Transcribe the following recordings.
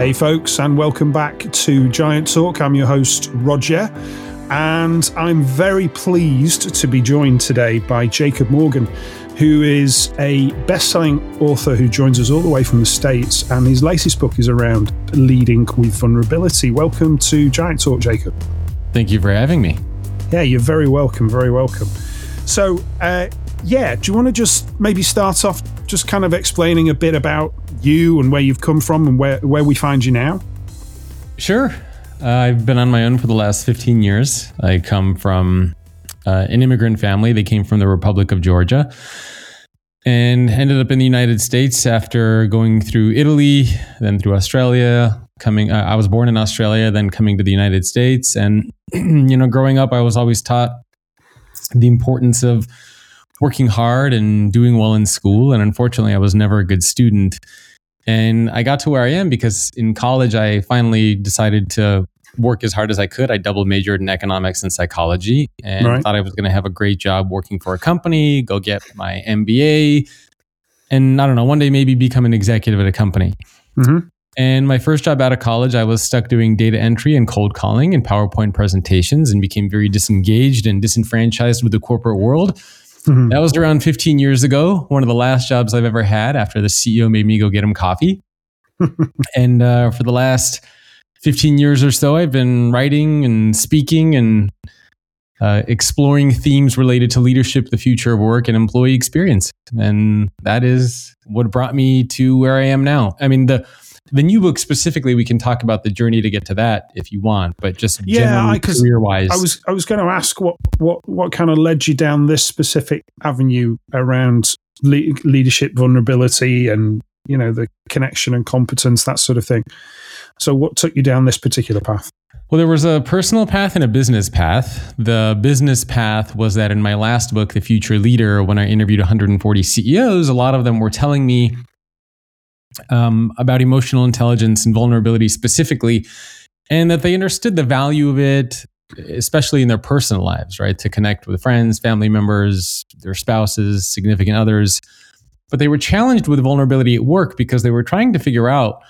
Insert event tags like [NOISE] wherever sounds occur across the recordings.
Hey, folks, and welcome back to Giant Talk. I'm your host, Roger, and I'm very pleased to be joined today by Jacob Morgan, who is a best selling author who joins us all the way from the States. And his latest book is around leading with vulnerability. Welcome to Giant Talk, Jacob. Thank you for having me. Yeah, you're very welcome. Very welcome. So, uh, yeah, do you want to just maybe start off just kind of explaining a bit about you and where you've come from and where, where we find you now? Sure. Uh, I've been on my own for the last 15 years. I come from uh, an immigrant family. They came from the Republic of Georgia and ended up in the United States after going through Italy, then through Australia. Coming, uh, I was born in Australia, then coming to the United States. And, [CLEARS THROAT] you know, growing up, I was always taught the importance of working hard and doing well in school. And unfortunately, I was never a good student. And I got to where I am because in college, I finally decided to work as hard as I could. I double majored in economics and psychology and right. thought I was going to have a great job working for a company, go get my MBA, and I don't know, one day maybe become an executive at a company. Mm-hmm. And my first job out of college, I was stuck doing data entry and cold calling and PowerPoint presentations and became very disengaged and disenfranchised with the corporate world. Mm-hmm. That was around 15 years ago. One of the last jobs I've ever had after the CEO made me go get him coffee. [LAUGHS] and uh, for the last 15 years or so, I've been writing and speaking and uh, exploring themes related to leadership, the future of work, and employee experience. And that is what brought me to where I am now. I mean, the the new book specifically, we can talk about the journey to get to that if you want, but just yeah, career wise. I was I was going to ask what what what kind of led you down this specific avenue around le- leadership vulnerability and you know the connection and competence that sort of thing. So, what took you down this particular path? Well, there was a personal path and a business path. The business path was that in my last book, The Future Leader, when I interviewed 140 CEOs, a lot of them were telling me um, about emotional intelligence and vulnerability specifically, and that they understood the value of it, especially in their personal lives, right? To connect with friends, family members, their spouses, significant others. But they were challenged with vulnerability at work because they were trying to figure out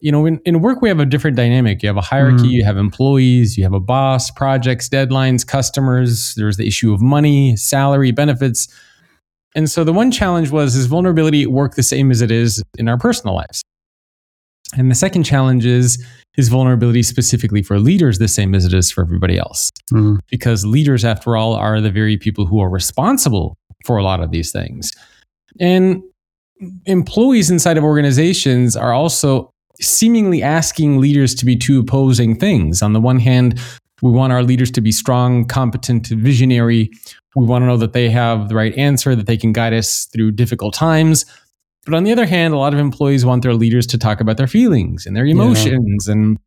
you know, in, in work, we have a different dynamic. You have a hierarchy, mm. you have employees, you have a boss, projects, deadlines, customers. There's the issue of money, salary, benefits. And so the one challenge was is vulnerability at work the same as it is in our personal lives? And the second challenge is is vulnerability specifically for leaders the same as it is for everybody else? Mm. Because leaders, after all, are the very people who are responsible for a lot of these things. And employees inside of organizations are also seemingly asking leaders to be two opposing things. On the one hand, we want our leaders to be strong, competent, visionary. We want to know that they have the right answer, that they can guide us through difficult times. But on the other hand, a lot of employees want their leaders to talk about their feelings and their emotions yeah. and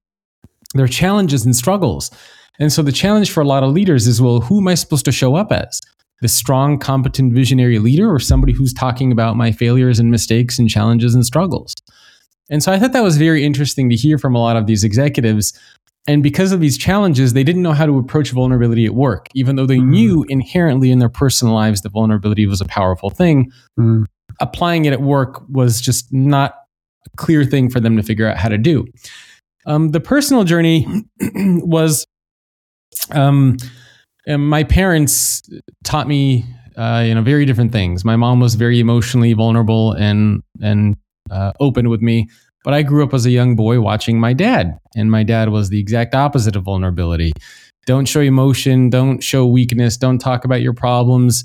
their challenges and struggles. And so the challenge for a lot of leaders is well, who am I supposed to show up as? The strong, competent, visionary leader or somebody who's talking about my failures and mistakes and challenges and struggles? And so I thought that was very interesting to hear from a lot of these executives and because of these challenges, they didn't know how to approach vulnerability at work, even though they mm. knew inherently in their personal lives that vulnerability was a powerful thing. Mm. Applying it at work was just not a clear thing for them to figure out how to do. Um, the personal journey [CLEARS THROAT] was um, my parents taught me uh, you know very different things. My mom was very emotionally vulnerable and and uh, open with me. But I grew up as a young boy watching my dad, and my dad was the exact opposite of vulnerability. Don't show emotion, don't show weakness, don't talk about your problems.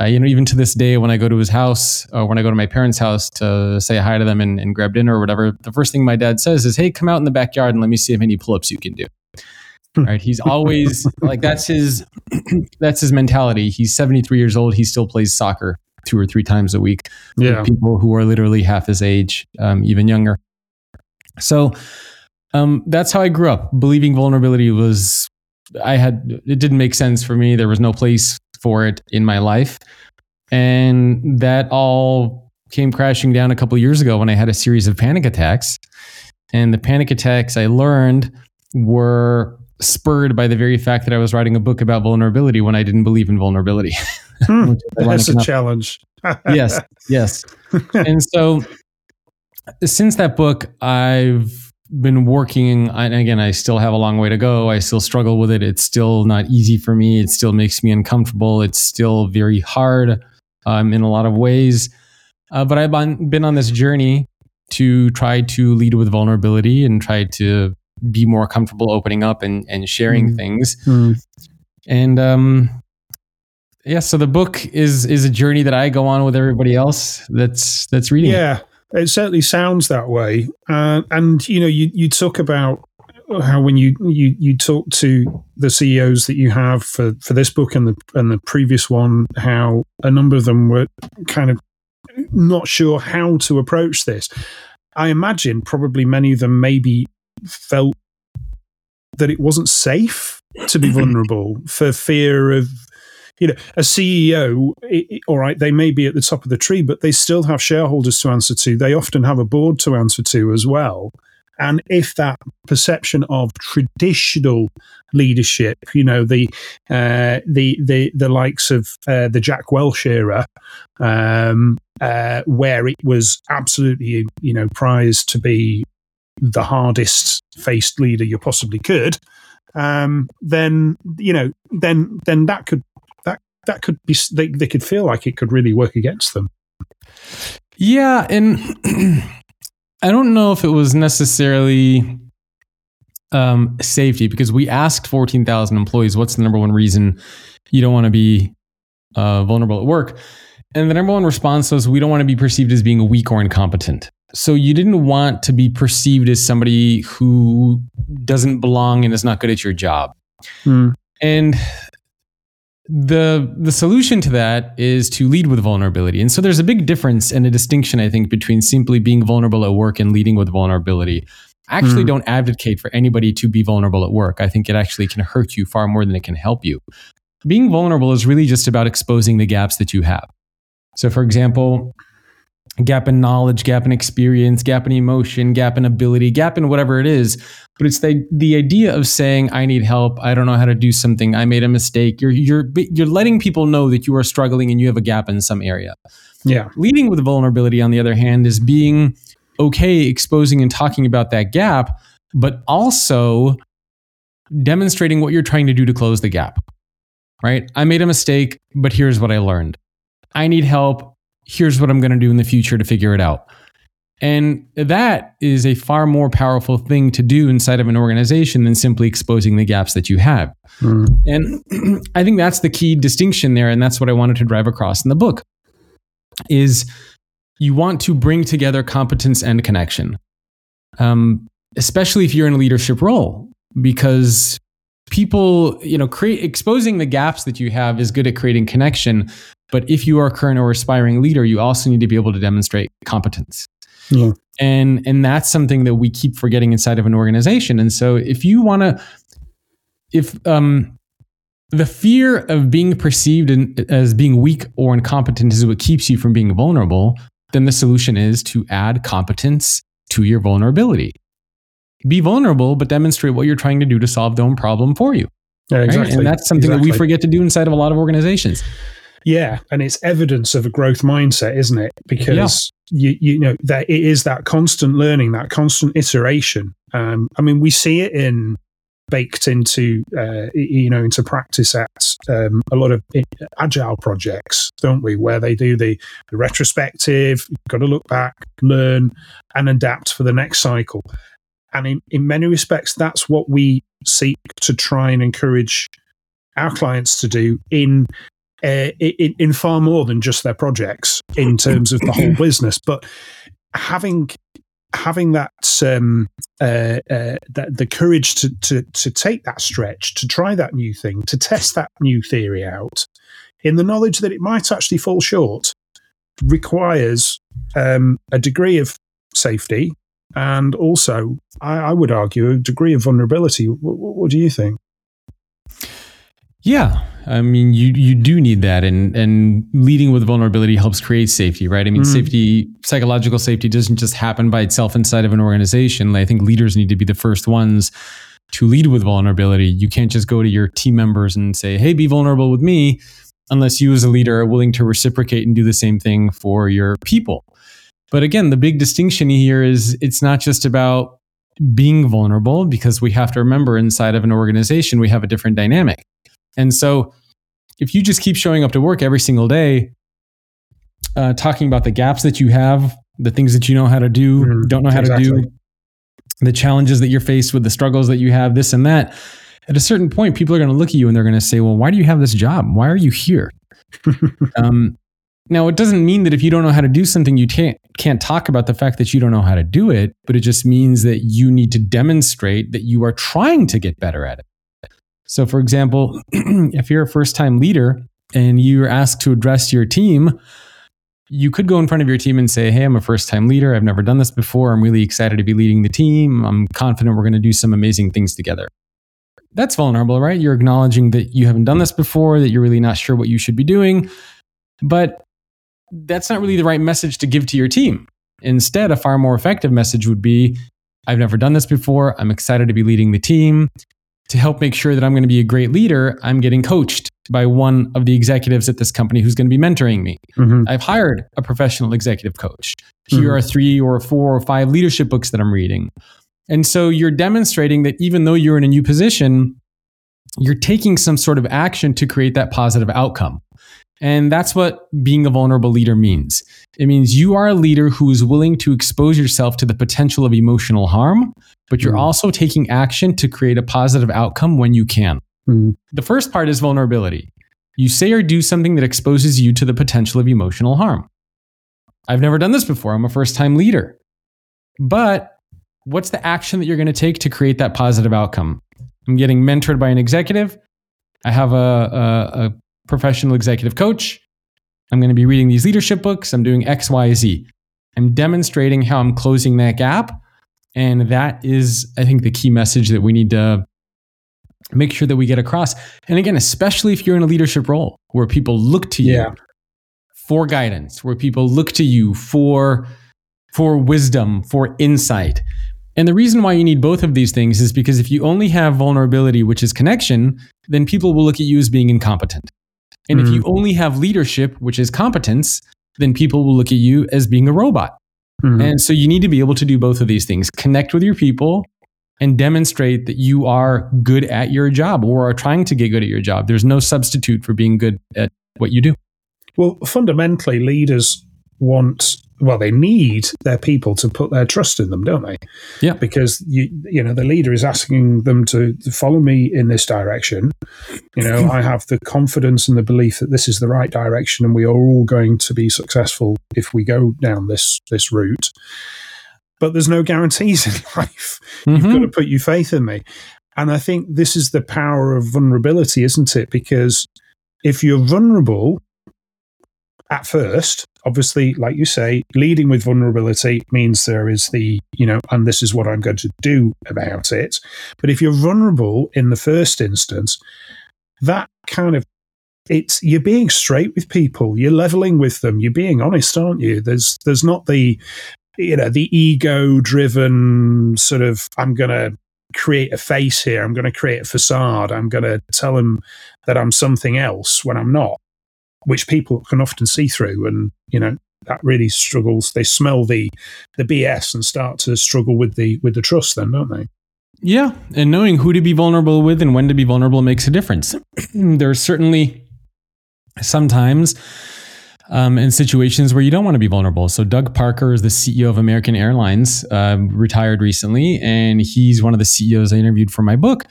Uh, you know, even to this day, when I go to his house or when I go to my parents' house to say hi to them and, and grab dinner or whatever, the first thing my dad says is, "Hey, come out in the backyard and let me see how many pull-ups you can do." Hmm. right? He's always like that's his [CLEARS THROAT] that's his mentality. He's 73 years old. He still plays soccer two or three times a week. Yeah. People who are literally half his age, um, even younger. So um, that's how I grew up. Believing vulnerability was, I had, it didn't make sense for me. There was no place for it in my life. And that all came crashing down a couple years ago when I had a series of panic attacks. And the panic attacks I learned were spurred by the very fact that I was writing a book about vulnerability when I didn't believe in vulnerability. [LAUGHS] Hmm, that's a challenge. [LAUGHS] yes, yes. and so since that book, I've been working, and again, I still have a long way to go. I still struggle with it. It's still not easy for me. It still makes me uncomfortable. It's still very hard um, in a lot of ways. Uh, but I've been on this journey to try to lead with vulnerability and try to be more comfortable opening up and, and sharing mm. things. Mm. And um, yeah, so the book is is a journey that I go on with everybody else that's that's reading. Yeah, it, it certainly sounds that way. Uh, and you know, you you talk about how when you you you talk to the CEOs that you have for for this book and the and the previous one, how a number of them were kind of not sure how to approach this. I imagine probably many of them maybe felt that it wasn't safe to be [LAUGHS] vulnerable for fear of you know a ceo it, all right they may be at the top of the tree but they still have shareholders to answer to. They often have a board to answer to as well. And if that perception of traditional leadership, you know, the uh, the the the likes of uh, the Jack Welch era, um, uh, where it was absolutely you know prized to be the hardest faced leader you possibly could, um, then you know then then that could that could be they, they could feel like it could really work against them. Yeah, and [CLEARS THROAT] I don't know if it was necessarily um, safety because we asked 14,000 employees what's the number one reason you don't want to be uh, vulnerable at work. And the number one response was we don't want to be perceived as being weak or incompetent. So you didn't want to be perceived as somebody who doesn't belong and is not good at your job. Mm. And the the solution to that is to lead with vulnerability. And so there's a big difference and a distinction i think between simply being vulnerable at work and leading with vulnerability. I actually mm. don't advocate for anybody to be vulnerable at work. I think it actually can hurt you far more than it can help you. Being vulnerable is really just about exposing the gaps that you have. So for example gap in knowledge, gap in experience, gap in emotion, gap in ability, gap in whatever it is. But it's the the idea of saying, "I need help. I don't know how to do something. I made a mistake." You're you're you're letting people know that you are struggling and you have a gap in some area. Yeah. Leading with vulnerability, on the other hand, is being okay exposing and talking about that gap, but also demonstrating what you're trying to do to close the gap. Right? I made a mistake, but here's what I learned. I need help here's what I'm going to do in the future to figure it out. And that is a far more powerful thing to do inside of an organization than simply exposing the gaps that you have. Mm. And [CLEARS THROAT] I think that's the key distinction there. And that's what I wanted to drive across in the book is you want to bring together competence and connection, um, especially if you're in a leadership role, because people, you know, create exposing the gaps that you have is good at creating connection. But if you are a current or aspiring leader, you also need to be able to demonstrate competence. Yeah. And and that's something that we keep forgetting inside of an organization. And so if you want to if um the fear of being perceived in, as being weak or incompetent is what keeps you from being vulnerable, then the solution is to add competence to your vulnerability. Be vulnerable, but demonstrate what you're trying to do to solve the own problem for you. Yeah, exactly. Right? And that's something exactly. that we forget to do inside of a lot of organizations. Yeah, and it's evidence of a growth mindset, isn't it? Because yeah. you you know that it is that constant learning, that constant iteration. Um, I mean, we see it in baked into uh, you know into practice at um, a lot of agile projects, don't we? Where they do the, the retrospective, you've got to look back, learn, and adapt for the next cycle. And in, in many respects, that's what we seek to try and encourage our clients to do in uh, in, in far more than just their projects in terms of the whole [CLEARS THROAT] business. But having having that um, uh, uh, that the courage to, to to take that stretch, to try that new thing, to test that new theory out, in the knowledge that it might actually fall short, requires um, a degree of safety and also, I, I, would argue, a degree of vulnerability. What, what do you think? Yeah, I mean, you you do need that, and and leading with vulnerability helps create safety, right? I mean, mm. safety, psychological safety, doesn't just happen by itself inside of an organization. I think leaders need to be the first ones to lead with vulnerability. You can't just go to your team members and say, "Hey, be vulnerable with me," unless you, as a leader, are willing to reciprocate and do the same thing for your people. But again, the big distinction here is it's not just about being vulnerable because we have to remember inside of an organization, we have a different dynamic. And so if you just keep showing up to work every single day, uh, talking about the gaps that you have, the things that you know how to do, mm, don't know how exactly. to do, the challenges that you're faced with, the struggles that you have, this and that, at a certain point, people are going to look at you and they're going to say, well, why do you have this job? Why are you here? [LAUGHS] um, now, it doesn't mean that if you don't know how to do something, you can't, can't talk about the fact that you don't know how to do it, but it just means that you need to demonstrate that you are trying to get better at it. So, for example, [CLEARS THROAT] if you're a first time leader and you're asked to address your team, you could go in front of your team and say, Hey, I'm a first time leader. I've never done this before. I'm really excited to be leading the team. I'm confident we're going to do some amazing things together. That's vulnerable, right? You're acknowledging that you haven't done this before, that you're really not sure what you should be doing. But that's not really the right message to give to your team. Instead, a far more effective message would be I've never done this before. I'm excited to be leading the team. To help make sure that I'm going to be a great leader, I'm getting coached by one of the executives at this company who's going to be mentoring me. Mm-hmm. I've hired a professional executive coach. Here mm-hmm. are three or four or five leadership books that I'm reading. And so you're demonstrating that even though you're in a new position, you're taking some sort of action to create that positive outcome. And that's what being a vulnerable leader means. It means you are a leader who is willing to expose yourself to the potential of emotional harm, but you're mm. also taking action to create a positive outcome when you can. Mm. The first part is vulnerability. You say or do something that exposes you to the potential of emotional harm. I've never done this before. I'm a first time leader. But what's the action that you're going to take to create that positive outcome? I'm getting mentored by an executive. I have a, a, a professional executive coach. I'm going to be reading these leadership books. I'm doing X, Y, Z. I'm demonstrating how I'm closing that gap. And that is, I think, the key message that we need to make sure that we get across. And again, especially if you're in a leadership role where people look to you yeah. for guidance, where people look to you for, for wisdom, for insight. And the reason why you need both of these things is because if you only have vulnerability, which is connection, then people will look at you as being incompetent. And mm if you mm. only have leadership, which is competence, then people will look at you as being a robot. mm And so you need to be able to do both of these things connect with your people and demonstrate that you are good at your job or are trying to get good at your job. There's no substitute for being good at what you do. Well, fundamentally, leaders want well, they need their people to put their trust in them, don't they? Yeah. Because you you know the leader is asking them to, to follow me in this direction. You know, I have the confidence and the belief that this is the right direction, and we are all going to be successful if we go down this this route. But there's no guarantees in [LAUGHS] life. Mm-hmm. You've got to put your faith in me, and I think this is the power of vulnerability, isn't it? Because if you're vulnerable at first, obviously, like you say, leading with vulnerability means there is the, you know, and this is what I'm going to do about it. But if you're vulnerable in the first instance, that kind of it's you're being straight with people, you're leveling with them, you're being honest, aren't you? There's there's not the you know, the ego driven sort of I'm gonna create a face here, I'm gonna create a facade, I'm gonna tell them that I'm something else when I'm not which people can often see through. And, you know, that really struggles. They smell the the BS and start to struggle with the with the trust then, don't they? Yeah, and knowing who to be vulnerable with and when to be vulnerable makes a difference. [CLEARS THROAT] There's certainly sometimes um, in situations where you don't want to be vulnerable. So Doug Parker is the CEO of American Airlines, uh, retired recently, and he's one of the CEOs I interviewed for my book.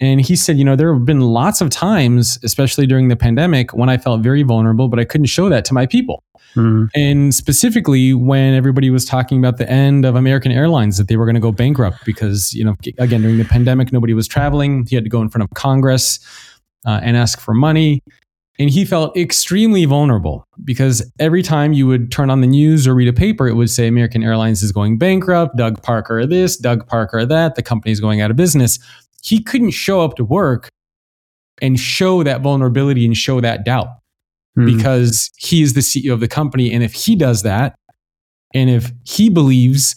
And he said, you know, there have been lots of times, especially during the pandemic, when I felt very vulnerable, but I couldn't show that to my people. Mm. And specifically when everybody was talking about the end of American Airlines, that they were going to go bankrupt because, you know, again, during the pandemic, nobody was traveling. He had to go in front of Congress uh, and ask for money. And he felt extremely vulnerable because every time you would turn on the news or read a paper, it would say American Airlines is going bankrupt, Doug Parker this, Doug Parker that, the company is going out of business he couldn't show up to work and show that vulnerability and show that doubt mm. because he is the CEO of the company. And if he does that, and if he believes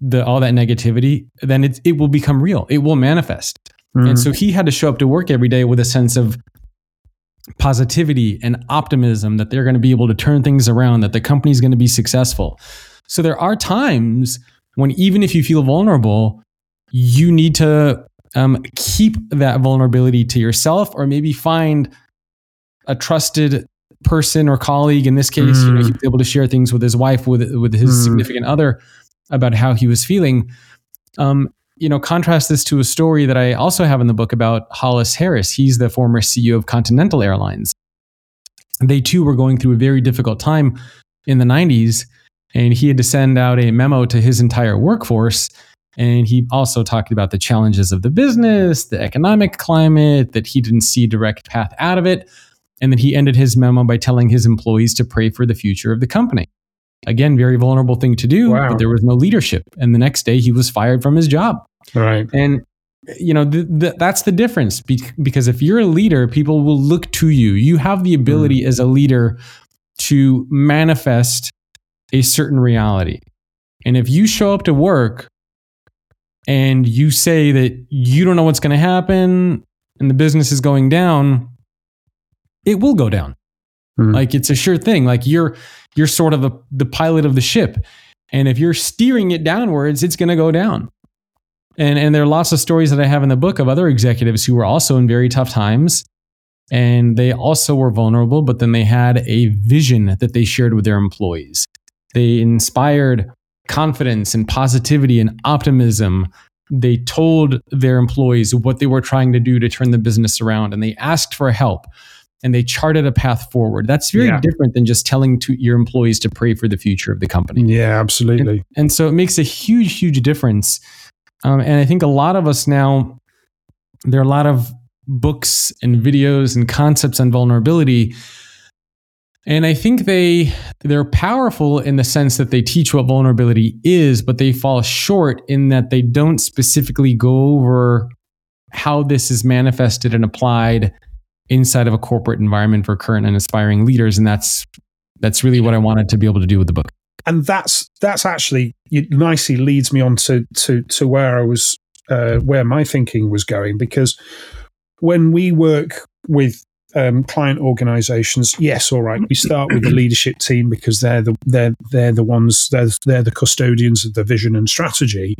the all that negativity, then it, it will become real. It will manifest. Mm. And so he had to show up to work every day with a sense of positivity and optimism that they're going to be able to turn things around, that the company's going to be successful. So there are times when even if you feel vulnerable, you need to um, keep that vulnerability to yourself or maybe find a trusted person or colleague in this case mm. you know he was able to share things with his wife with with his mm. significant other about how he was feeling um, you know contrast this to a story that i also have in the book about hollis harris he's the former ceo of continental airlines they too were going through a very difficult time in the 90s and he had to send out a memo to his entire workforce and he also talked about the challenges of the business, the economic climate, that he didn't see direct path out of it. And then he ended his memo by telling his employees to pray for the future of the company. Again, very vulnerable thing to do, wow. but there was no leadership. And the next day he was fired from his job. Right. And you know th- th- that's the difference Be- because if you're a leader people will look to you you have the ability mm. as a leader to manifest a certain reality and if you show up to work and you say that you don't know what's going to happen and the business is going down, it will go down. Mm-hmm. Like it's a sure thing. Like you're you're sort of the, the pilot of the ship. And if you're steering it downwards, it's going to go down. And and there are lots of stories that I have in the book of other executives who were also in very tough times and they also were vulnerable, but then they had a vision that they shared with their employees. They inspired confidence and positivity and optimism. They told their employees what they were trying to do to turn the business around and they asked for help and they charted a path forward. That's very yeah. different than just telling to your employees to pray for the future of the company. Yeah, absolutely. And, and so it makes a huge, huge difference. Um, and I think a lot of us now, there are a lot of books and videos and concepts on vulnerability and I think they they're powerful in the sense that they teach what vulnerability is, but they fall short in that they don't specifically go over how this is manifested and applied inside of a corporate environment for current and aspiring leaders and that's that's really what I wanted to be able to do with the book. And that's that's actually nicely leads me on to to to where I was uh, where my thinking was going because when we work with um, client organizations, yes, all right. We start with the leadership team because they're the they're they're the ones they're they're the custodians of the vision and strategy.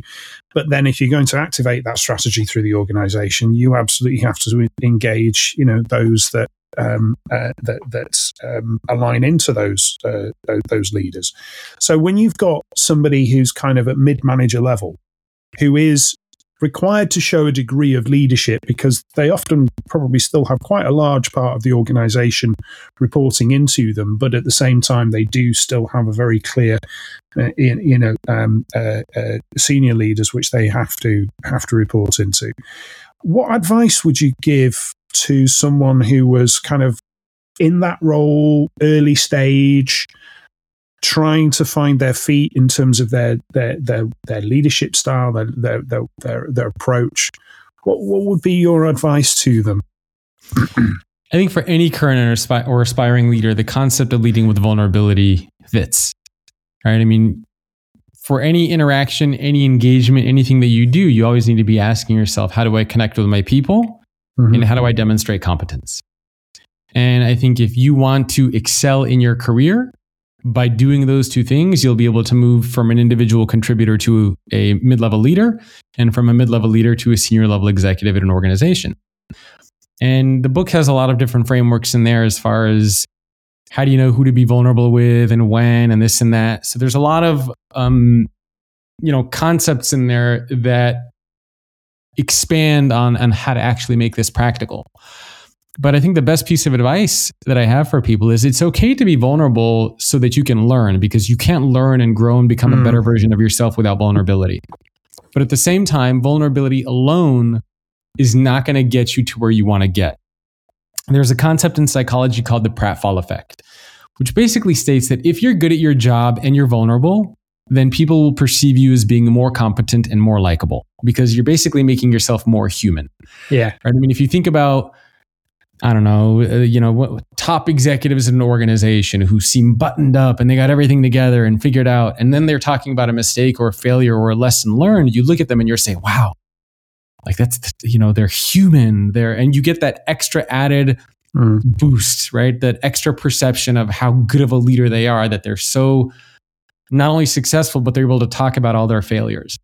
But then, if you're going to activate that strategy through the organization, you absolutely have to engage, you know, those that um, uh, that that um, align into those uh, those leaders. So when you've got somebody who's kind of at mid manager level, who is required to show a degree of leadership because they often probably still have quite a large part of the organization reporting into them, but at the same time, they do still have a very clear, uh, you know, um, uh, uh, senior leaders which they have to have to report into. What advice would you give to someone who was kind of in that role, early stage? Trying to find their feet in terms of their their their, their leadership style, their, their their their their, approach. What what would be your advice to them? [CLEARS THROAT] I think for any current or aspiring leader, the concept of leading with vulnerability fits. Right? I mean, for any interaction, any engagement, anything that you do, you always need to be asking yourself, how do I connect with my people? Mm-hmm. And how do I demonstrate competence? And I think if you want to excel in your career, by doing those two things, you'll be able to move from an individual contributor to a mid level leader and from a mid level leader to a senior level executive at an organization. And the book has a lot of different frameworks in there as far as how do you know who to be vulnerable with and when and this and that. So there's a lot of, um, you know, concepts in there that expand on, on how to actually make this practical. But I think the best piece of advice that I have for people is it's okay to be vulnerable so that you can learn because you can't learn and grow and become mm. a better version of yourself without vulnerability. But at the same time, vulnerability alone is not going to get you to where you want to get. There's a concept in psychology called the pratfall effect, which basically states that if you're good at your job and you're vulnerable, then people will perceive you as being more competent and more likable because you're basically making yourself more human. Yeah. Right? I mean, if you think about I don't know, uh, you know, what, top executives in an organization who seem buttoned up and they got everything together and figured out, and then they're talking about a mistake or a failure or a lesson learned. You look at them and you're saying, "Wow, like that's you know, they're human." There, and you get that extra added mm. boost, right? That extra perception of how good of a leader they are. That they're so not only successful, but they're able to talk about all their failures.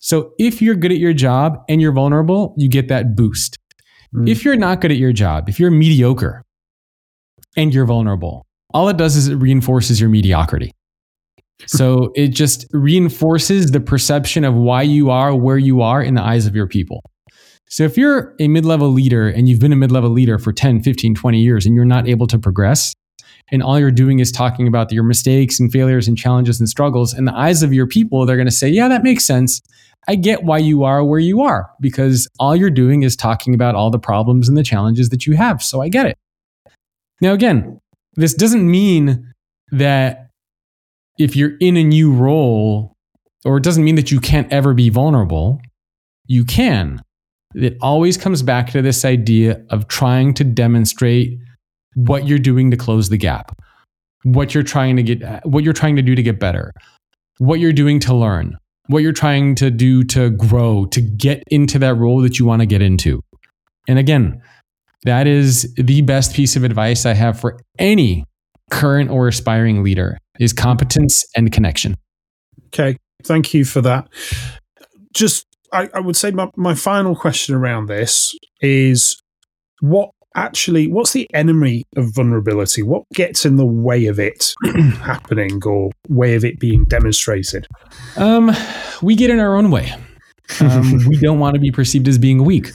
So if you're good at your job and you're vulnerable, you get that boost. Mm. If you're not good at your job, if you're mediocre and you're vulnerable, all it does is it reinforces your mediocrity. [LAUGHS] So it just reinforces the perception of why you are where you are in the eyes of your people. So if you're a mid-level leader and you've been a mid-level leader for 10, 15, 20 years and you're not able to progress, and all you're doing is talking about your mistakes and failures and challenges and struggles, in the eyes of your people, they're going to say, Yeah, that makes sense. I get why you are where you are because all you're doing is talking about all the problems and the challenges that you have. So I get it. Now, again, this doesn't mean that if you're in a new role, or it doesn't mean that you can't ever be vulnerable. You can it always comes back to this idea of trying to demonstrate what you're doing to close the gap, what you're trying to get, what you're trying to do to get better, what you're doing to learn, what you're trying to do to grow, to get into that role that you want to get into. And again, that is the best piece of advice I have for any current or aspiring leader is competence and connection. Okay. Thank you for that. Just I, I would say my, my final question around this is what actually what's the enemy of vulnerability? What gets in the way of it [CLEARS THROAT] happening or way of it being demonstrated? Um we get in our own way. Um, [LAUGHS] we don't want to be perceived as being weak.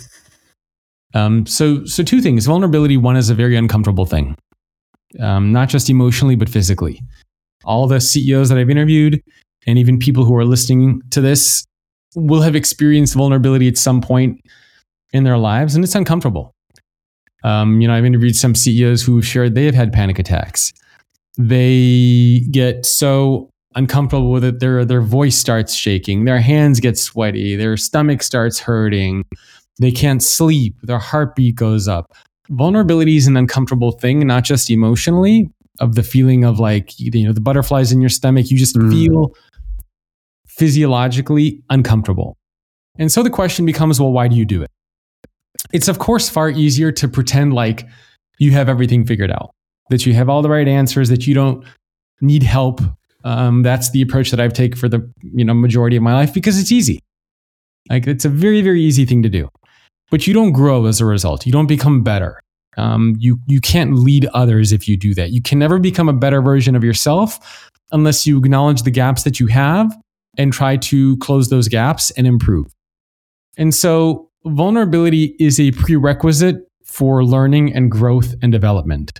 Um so so two things. Vulnerability one is a very uncomfortable thing. Um not just emotionally but physically. All the ceos that i've interviewed and even people who are listening to this will have experienced vulnerability at some point in their lives, and it's uncomfortable. Um, you know, I've interviewed some CEOs who have shared they have had panic attacks. They get so uncomfortable with it, their their voice starts shaking, their hands get sweaty, their stomach starts hurting, they can't sleep, their heartbeat goes up. Vulnerability is an uncomfortable thing, not just emotionally, of the feeling of like you know the butterflies in your stomach. You just mm. feel physiologically uncomfortable. And so the question becomes well, why do you do it? It's, of course, far easier to pretend like you have everything figured out, that you have all the right answers, that you don't need help. Um, that's the approach that I've taken for the you know majority of my life because it's easy. Like it's a very very easy thing to do, but you don't grow as a result. You don't become better. Um, you you can't lead others if you do that. You can never become a better version of yourself unless you acknowledge the gaps that you have and try to close those gaps and improve. And so vulnerability is a prerequisite for learning and growth and development.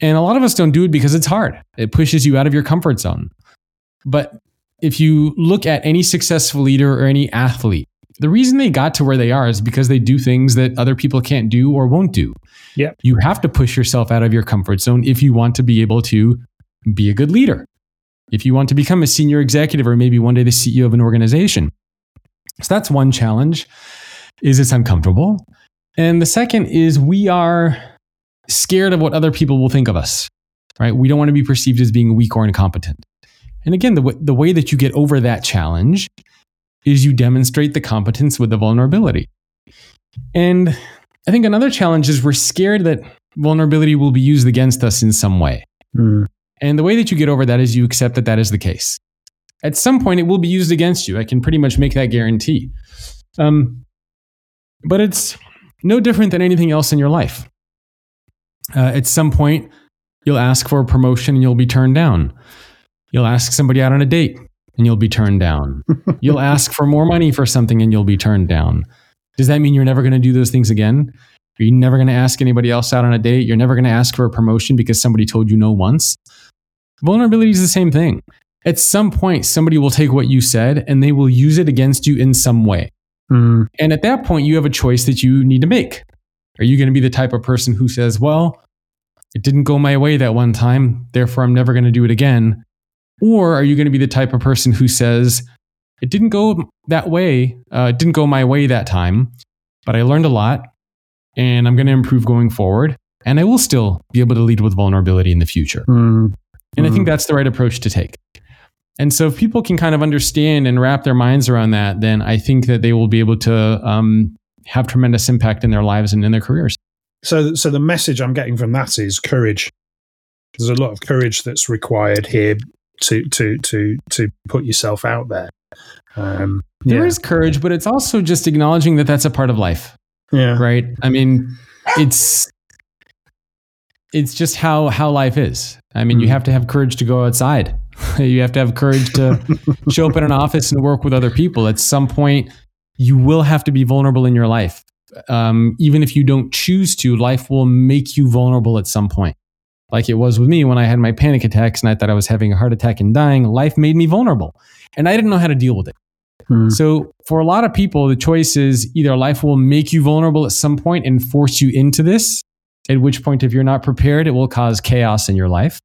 And a lot of us don't do it because it's hard. It pushes you out of your comfort zone. But if you look at any successful leader or any athlete, the reason they got to where they are is because they do things that other people can't do or won't do. Yeah. You have to push yourself out of your comfort zone if you want to be able to be a good leader if you want to become a senior executive or maybe one day the CEO of an organization. So that's one challenge is it's uncomfortable. And the second is we are scared of what other people will think of us. Right? We don't want to be perceived as being weak or incompetent. And again, the, w- the way that you get over that challenge is you demonstrate the competence with the vulnerability. And I think another challenge is we're scared that vulnerability will be used against us in some way. Mm. And the way that you get over that is you accept that that is the case. At some point, it will be used against you. I can pretty much make that guarantee. Um, but it's no different than anything else in your life. Uh, at some point, you'll ask for a promotion and you'll be turned down. You'll ask somebody out on a date and you'll be turned down. [LAUGHS] you'll ask for more money for something and you'll be turned down. Does that mean you're never going to do those things again? Are you never going to ask anybody else out on a date? You're never going to ask for a promotion because somebody told you no once? Vulnerability is the same thing. At some point, somebody will take what you said and they will use it against you in some way. Mm. And at that point, you have a choice that you need to make. Are you going to be the type of person who says, well, it didn't go my way that one time, therefore I'm never going to do it again? Or are you going to be the type of person who says, it didn't go that way, uh, it didn't go my way that time, but I learned a lot and I'm going to improve going forward. And I will still be able to lead with vulnerability in the future. Mm. And mm-hmm. I think mm-hmm. that's the right approach to take. And so if people can kind of understand and wrap their minds around that, then I think that they will be able to um, have tremendous impact in their lives and in their careers. So, so the message I'm getting from that is courage. There's a lot of courage that's required here to to to to put yourself out there. Um, yeah. There is courage, but it's also just acknowledging that that's a part of life. Yeah. Right. I mean, it's it's just how how life is. I mean, mm. you have to have courage to go outside. [LAUGHS] you have to have courage to show up in an office and work with other people. At some point, you will have to be vulnerable in your life. Um, even if you don't choose to, life will make you vulnerable at some point. Like it was with me when I had my panic attacks and I thought I was having a heart attack and dying. Life made me vulnerable, and I didn't know how to deal with it. Hmm. So, for a lot of people, the choice is either life will make you vulnerable at some point and force you into this, at which point, if you're not prepared, it will cause chaos in your life,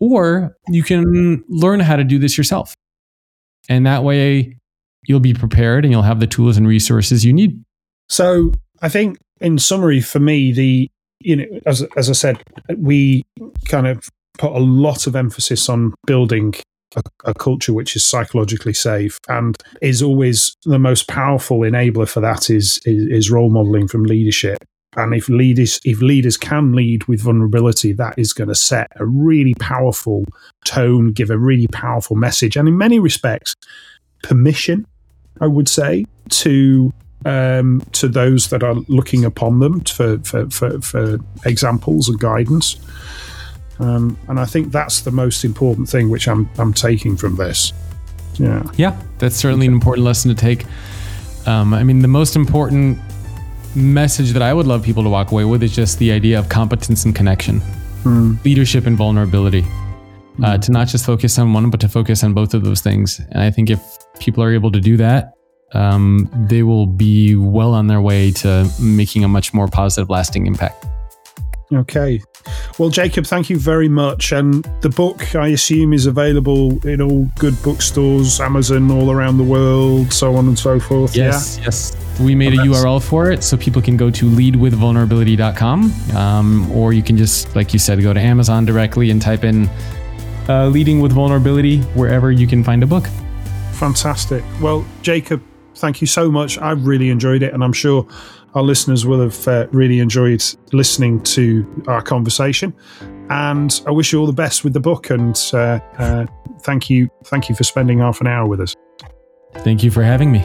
or you can learn how to do this yourself. And that way, you'll be prepared and you'll have the tools and resources you need. So, I think in summary, for me, the you know, as as I said, we kind of put a lot of emphasis on building a, a, culture which is psychologically safe and is always the most powerful enabler for that is, is, is role modeling from leadership and if leaders if leaders can lead with vulnerability that is going to set a really powerful tone give a really powerful message and in many respects permission i would say to um, to those that are looking upon them for for, for, for examples and guidance um, and I think that's the most important thing which I'm I'm taking from this. Yeah. Yeah, that's certainly an important lesson to take. Um, I mean, the most important message that I would love people to walk away with is just the idea of competence and connection, mm. leadership and vulnerability. Mm. Uh, to not just focus on one, but to focus on both of those things. And I think if people are able to do that, um, they will be well on their way to making a much more positive, lasting impact. Okay. Well, Jacob, thank you very much. And the book, I assume, is available in all good bookstores, Amazon, all around the world, so on and so forth. Yes, yeah? yes. We made a URL for it so people can go to leadwithvulnerability.com, um, or you can just, like you said, go to Amazon directly and type in uh, Leading with Vulnerability wherever you can find a book. Fantastic. Well, Jacob, thank you so much. I've really enjoyed it, and I'm sure our listeners will have uh, really enjoyed listening to our conversation. And I wish you all the best with the book. And uh, uh, thank you, thank you for spending half an hour with us. Thank you for having me.